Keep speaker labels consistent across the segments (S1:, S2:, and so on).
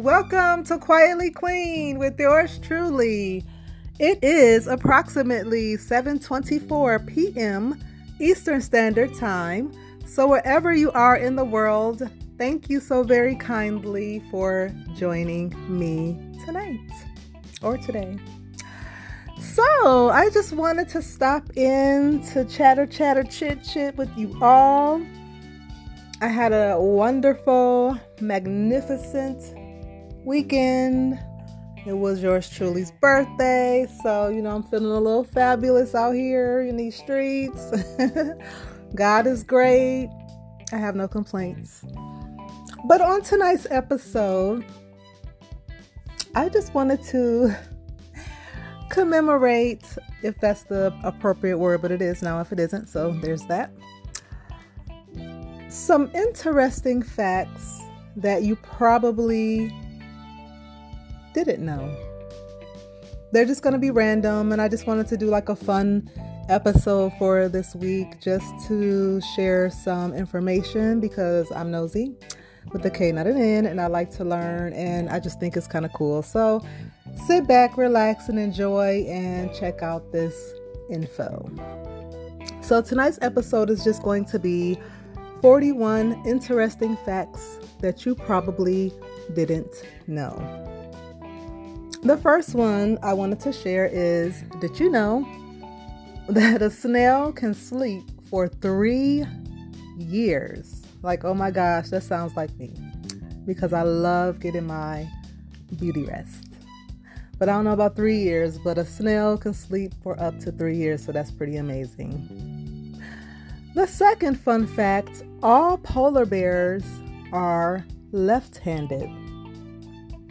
S1: Welcome to Quietly Queen with yours truly. It is approximately 7:24 p.m. Eastern Standard Time. So wherever you are in the world, thank you so very kindly for joining me tonight or today. So, I just wanted to stop in to chatter chatter chit chit with you all. I had a wonderful, magnificent weekend. It was yours truly's birthday, so you know I'm feeling a little fabulous out here in these streets. God is great. I have no complaints. But on tonight's episode, I just wanted to commemorate, if that's the appropriate word, but it is now if it isn't, so there's that some interesting facts that you probably didn't know. They're just going to be random, and I just wanted to do like a fun episode for this week just to share some information because I'm nosy with the K, not an N, and I like to learn, and I just think it's kind of cool. So sit back, relax, and enjoy, and check out this info. So tonight's episode is just going to be 41 interesting facts that you probably didn't know. The first one I wanted to share is Did you know that a snail can sleep for three years? Like, oh my gosh, that sounds like me because I love getting my beauty rest. But I don't know about three years, but a snail can sleep for up to three years, so that's pretty amazing. The second fun fact all polar bears are left handed.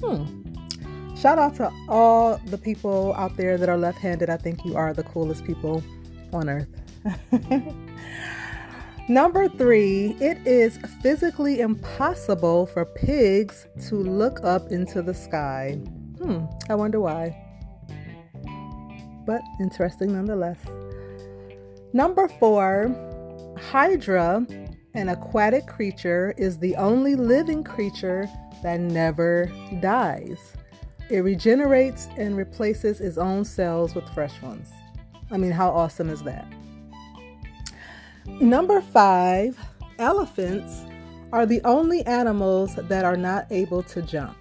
S1: Hmm. Shout out to all the people out there that are left handed. I think you are the coolest people on earth. Number three, it is physically impossible for pigs to look up into the sky. Hmm, I wonder why. But interesting nonetheless. Number four, Hydra, an aquatic creature, is the only living creature that never dies. It regenerates and replaces its own cells with fresh ones. I mean, how awesome is that? Number five, elephants are the only animals that are not able to jump.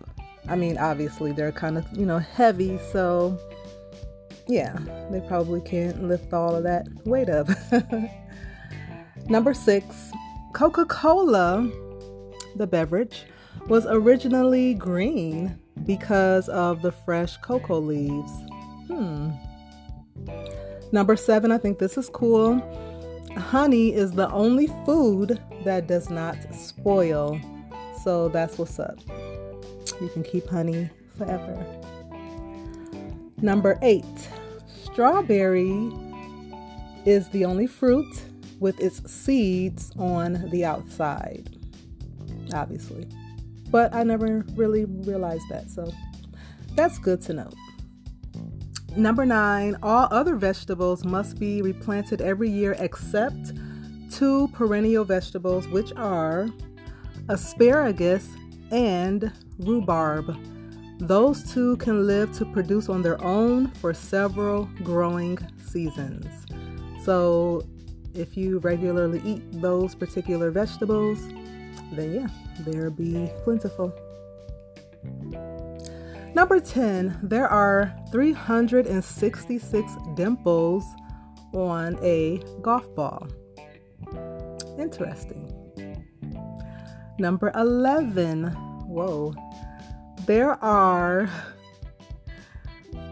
S1: I mean, obviously, they're kind of, you know, heavy, so yeah, they probably can't lift all of that weight up. Number six, Coca Cola, the beverage, was originally green because of the fresh cocoa leaves. Hmm. Number seven, I think this is cool. Honey is the only food that does not spoil. So that's what's up. You can keep honey forever. Number eight, strawberry is the only fruit with its seeds on the outside, obviously. But I never really realized that, so that's good to know. Number nine, all other vegetables must be replanted every year except two perennial vegetables, which are asparagus and rhubarb. Those two can live to produce on their own for several growing seasons. So if you regularly eat those particular vegetables, then yeah, they'll be plentiful. Number 10, there are 366 dimples on a golf ball. Interesting. Number 11, whoa, there are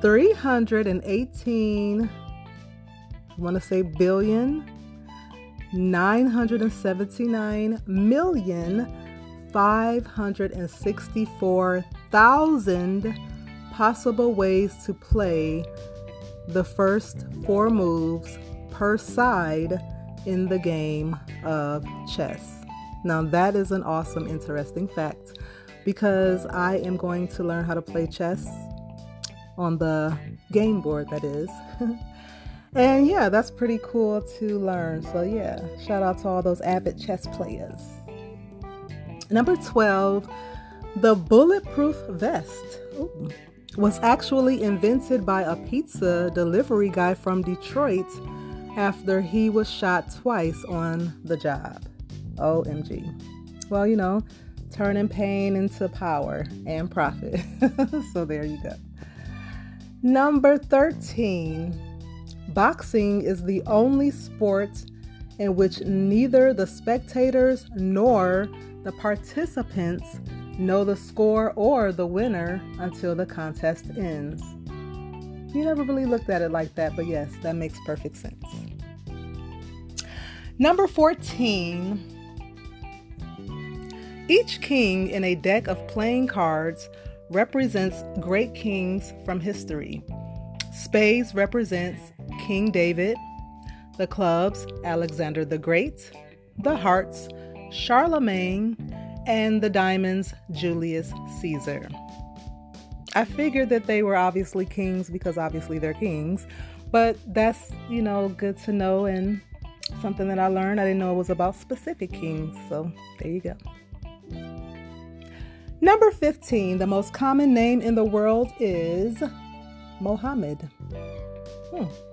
S1: 318, I want to say billion 979 million 564,000 possible ways to play the first four moves per side in the game of chess. Now, that is an awesome, interesting fact because I am going to learn how to play chess on the game board, that is. And yeah, that's pretty cool to learn. So yeah, shout out to all those avid chess players. Number 12, The bulletproof vest ooh, was actually invented by a pizza delivery guy from Detroit after he was shot twice on the job. OMG. Well, you know, turning pain into power and profit. so there you go. Number 13. Boxing is the only sport in which neither the spectators nor the participants know the score or the winner until the contest ends. You never really looked at it like that, but yes, that makes perfect sense. Number 14. Each king in a deck of playing cards represents great kings from history. Spades represents King David, the clubs Alexander the Great, the hearts Charlemagne, and the diamonds Julius Caesar. I figured that they were obviously kings because obviously they're kings, but that's, you know, good to know and something that I learned. I didn't know it was about specific kings, so there you go. Number 15, the most common name in the world is Mohammed. Hmm.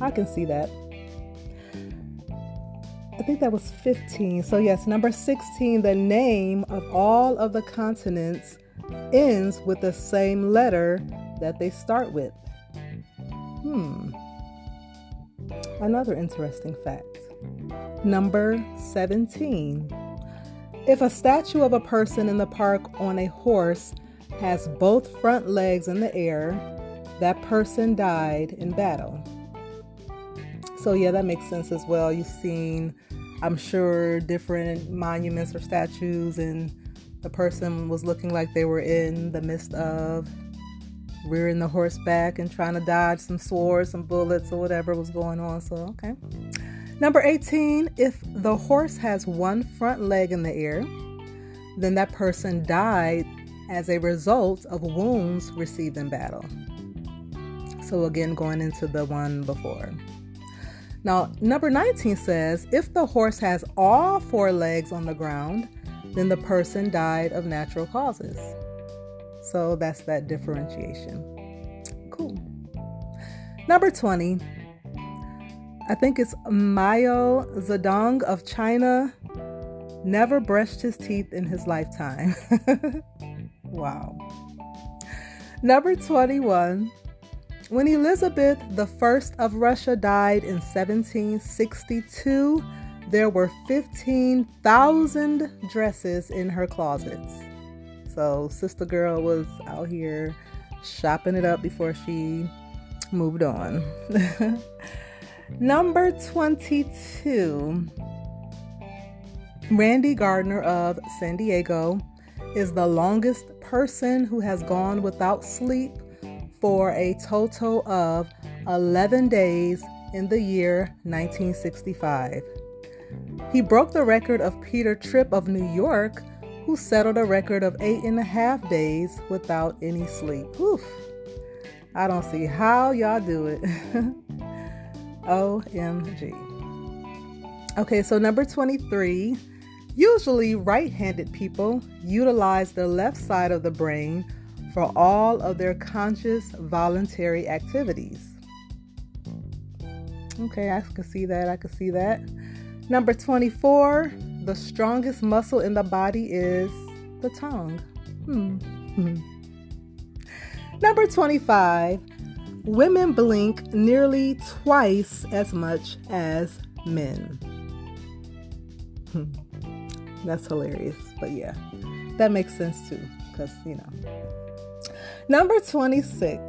S1: I can see that. I think that was 15. So, yes, number 16, the name of all of the continents ends with the same letter that they start with. Hmm. Another interesting fact. Number 17. If a statue of a person in the park on a horse has both front legs in the air, that person died in battle. So, yeah, that makes sense as well. You've seen, I'm sure, different monuments or statues, and the person was looking like they were in the midst of rearing the horse back and trying to dodge some swords, some bullets, or whatever was going on. So, okay. Number 18, if the horse has one front leg in the air, then that person died as a result of wounds received in battle. So, again, going into the one before. Now, number 19 says if the horse has all four legs on the ground, then the person died of natural causes. So, that's that differentiation. Cool. Number 20. I think it's Mao Zedong of China never brushed his teeth in his lifetime. wow. Number 21. When Elizabeth I of Russia died in 1762, there were 15,000 dresses in her closets. So, Sister Girl was out here shopping it up before she moved on. Number 22. Randy Gardner of San Diego is the longest person who has gone without sleep for a total of 11 days in the year 1965. He broke the record of Peter Tripp of New York, who settled a record of eight and a half days without any sleep. Oof. I don't see how y'all do it. OMG. Okay, so number 23. Usually, right handed people utilize the left side of the brain for all of their conscious voluntary activities. Okay, I can see that. I can see that. Number 24, the strongest muscle in the body is the tongue. Hmm. Number 25, women blink nearly twice as much as men. That's hilarious, but yeah, that makes sense too, because you know. Number 26.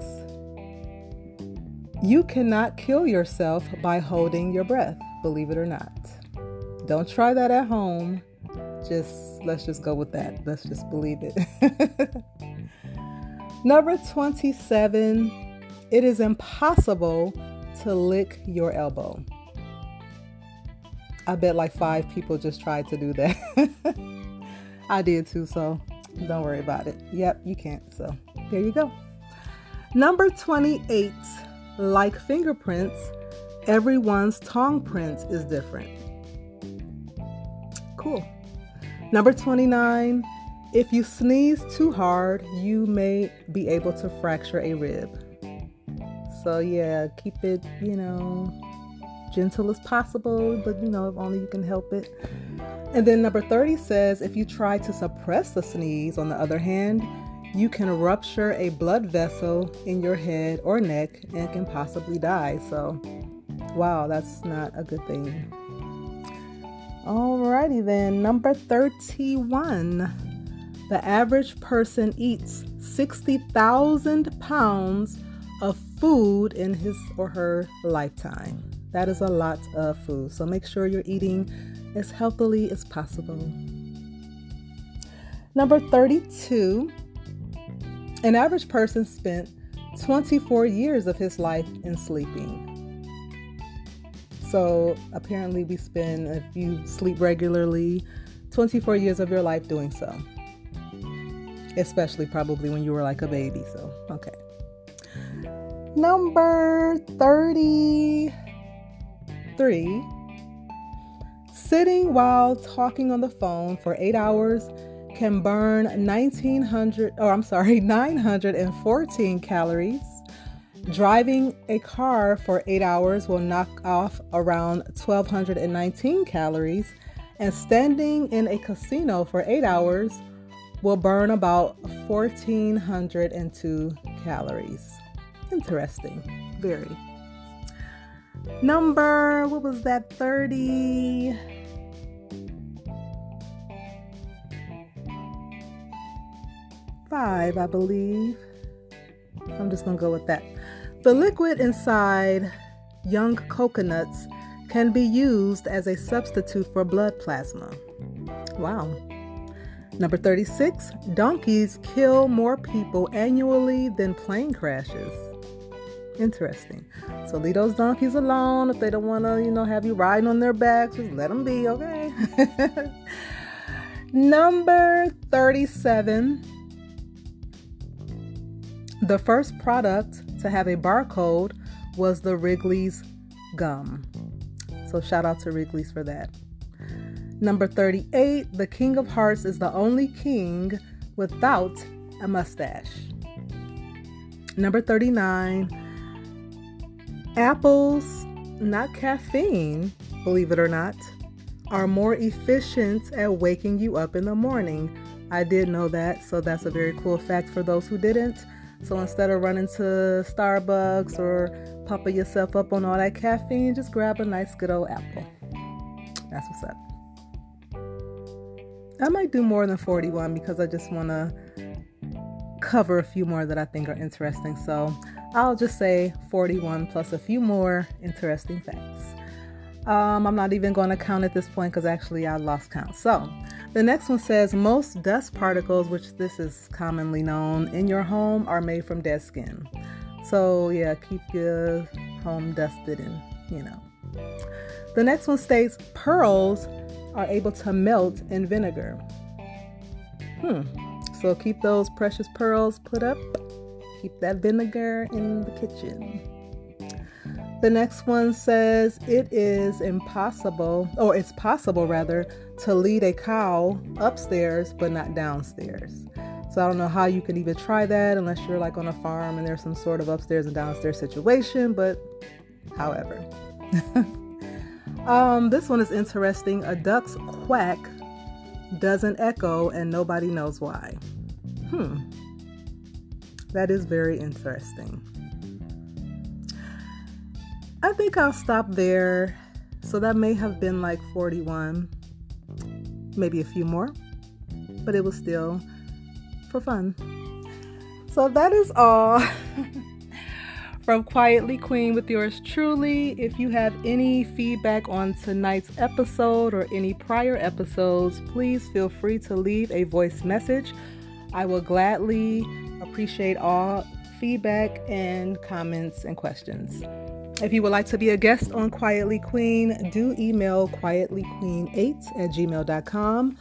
S1: You cannot kill yourself by holding your breath, believe it or not. Don't try that at home. Just let's just go with that. Let's just believe it. Number 27. It is impossible to lick your elbow. I bet like five people just tried to do that. I did too, so don't worry about it. Yep, you can't. So there you go. Number 28. Like fingerprints, everyone's tongue print is different. Cool. Number 29. If you sneeze too hard, you may be able to fracture a rib. So, yeah, keep it, you know, gentle as possible, but you know, if only you can help it. And then number 30 says if you try to suppress the sneeze, on the other hand, you can rupture a blood vessel in your head or neck and can possibly die. So, wow, that's not a good thing. Alrighty then, number 31. The average person eats 60,000 pounds of food in his or her lifetime. That is a lot of food. So make sure you're eating as healthily as possible. Number 32 an average person spent 24 years of his life in sleeping. So apparently, we spend, if you sleep regularly, 24 years of your life doing so. Especially probably when you were like a baby. So, okay. Number 33 Sitting while talking on the phone for eight hours can burn 1900 oh I'm sorry 914 calories. Driving a car for 8 hours will knock off around 1219 calories and standing in a casino for 8 hours will burn about 1402 calories. Interesting. Very. Number what was that 30 five, I believe. I'm just gonna go with that. The liquid inside young coconuts can be used as a substitute for blood plasma. Wow. Number 36, donkeys kill more people annually than plane crashes. Interesting. So leave those donkeys alone if they don't want to, you know, have you riding on their backs. Just let them be, okay? Number 37, the first product to have a barcode was the Wrigley's gum. So shout out to Wrigley's for that. Number 38, the King of Hearts is the only king without a mustache. Number 39, apples, not caffeine, believe it or not, are more efficient at waking you up in the morning. I did know that, so that's a very cool fact for those who didn't. So instead of running to Starbucks or pumping yourself up on all that caffeine, just grab a nice good old apple. That's what's up. I might do more than 41 because I just want to cover a few more that I think are interesting. So I'll just say 41 plus a few more interesting facts. Um, I'm not even going to count at this point because actually I lost count. So the next one says most dust particles, which this is commonly known in your home, are made from dead skin. So yeah, keep your home dusted and you know. The next one states pearls are able to melt in vinegar. Hmm. So keep those precious pearls put up. Keep that vinegar in the kitchen. The next one says it is impossible, or it's possible rather, to lead a cow upstairs but not downstairs. So I don't know how you can even try that unless you're like on a farm and there's some sort of upstairs and downstairs situation, but however. um, this one is interesting. A duck's quack doesn't echo and nobody knows why. Hmm. That is very interesting. I think I'll stop there. So that may have been like 41, maybe a few more, but it was still for fun. So that is all from Quietly Queen with yours truly. If you have any feedback on tonight's episode or any prior episodes, please feel free to leave a voice message. I will gladly appreciate all feedback and comments and questions. If you would like to be a guest on Quietly Queen, do email quietlyqueen8 at gmail.com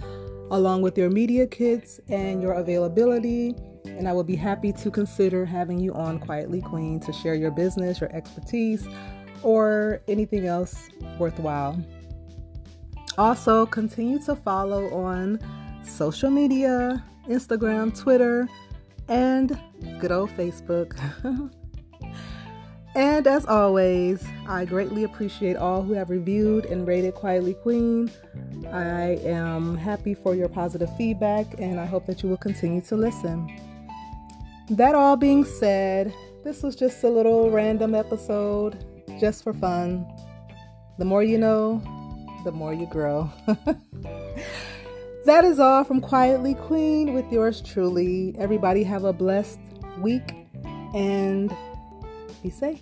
S1: along with your media kits and your availability. And I will be happy to consider having you on Quietly Queen to share your business, your expertise, or anything else worthwhile. Also, continue to follow on social media Instagram, Twitter, and good old Facebook. and as always, I greatly appreciate all who have reviewed and rated Quietly Queen. I am happy for your positive feedback and I hope that you will continue to listen. That all being said, this was just a little random episode just for fun. The more you know, the more you grow. that is all from Quietly Queen with yours truly. Everybody have a blessed week and be safe.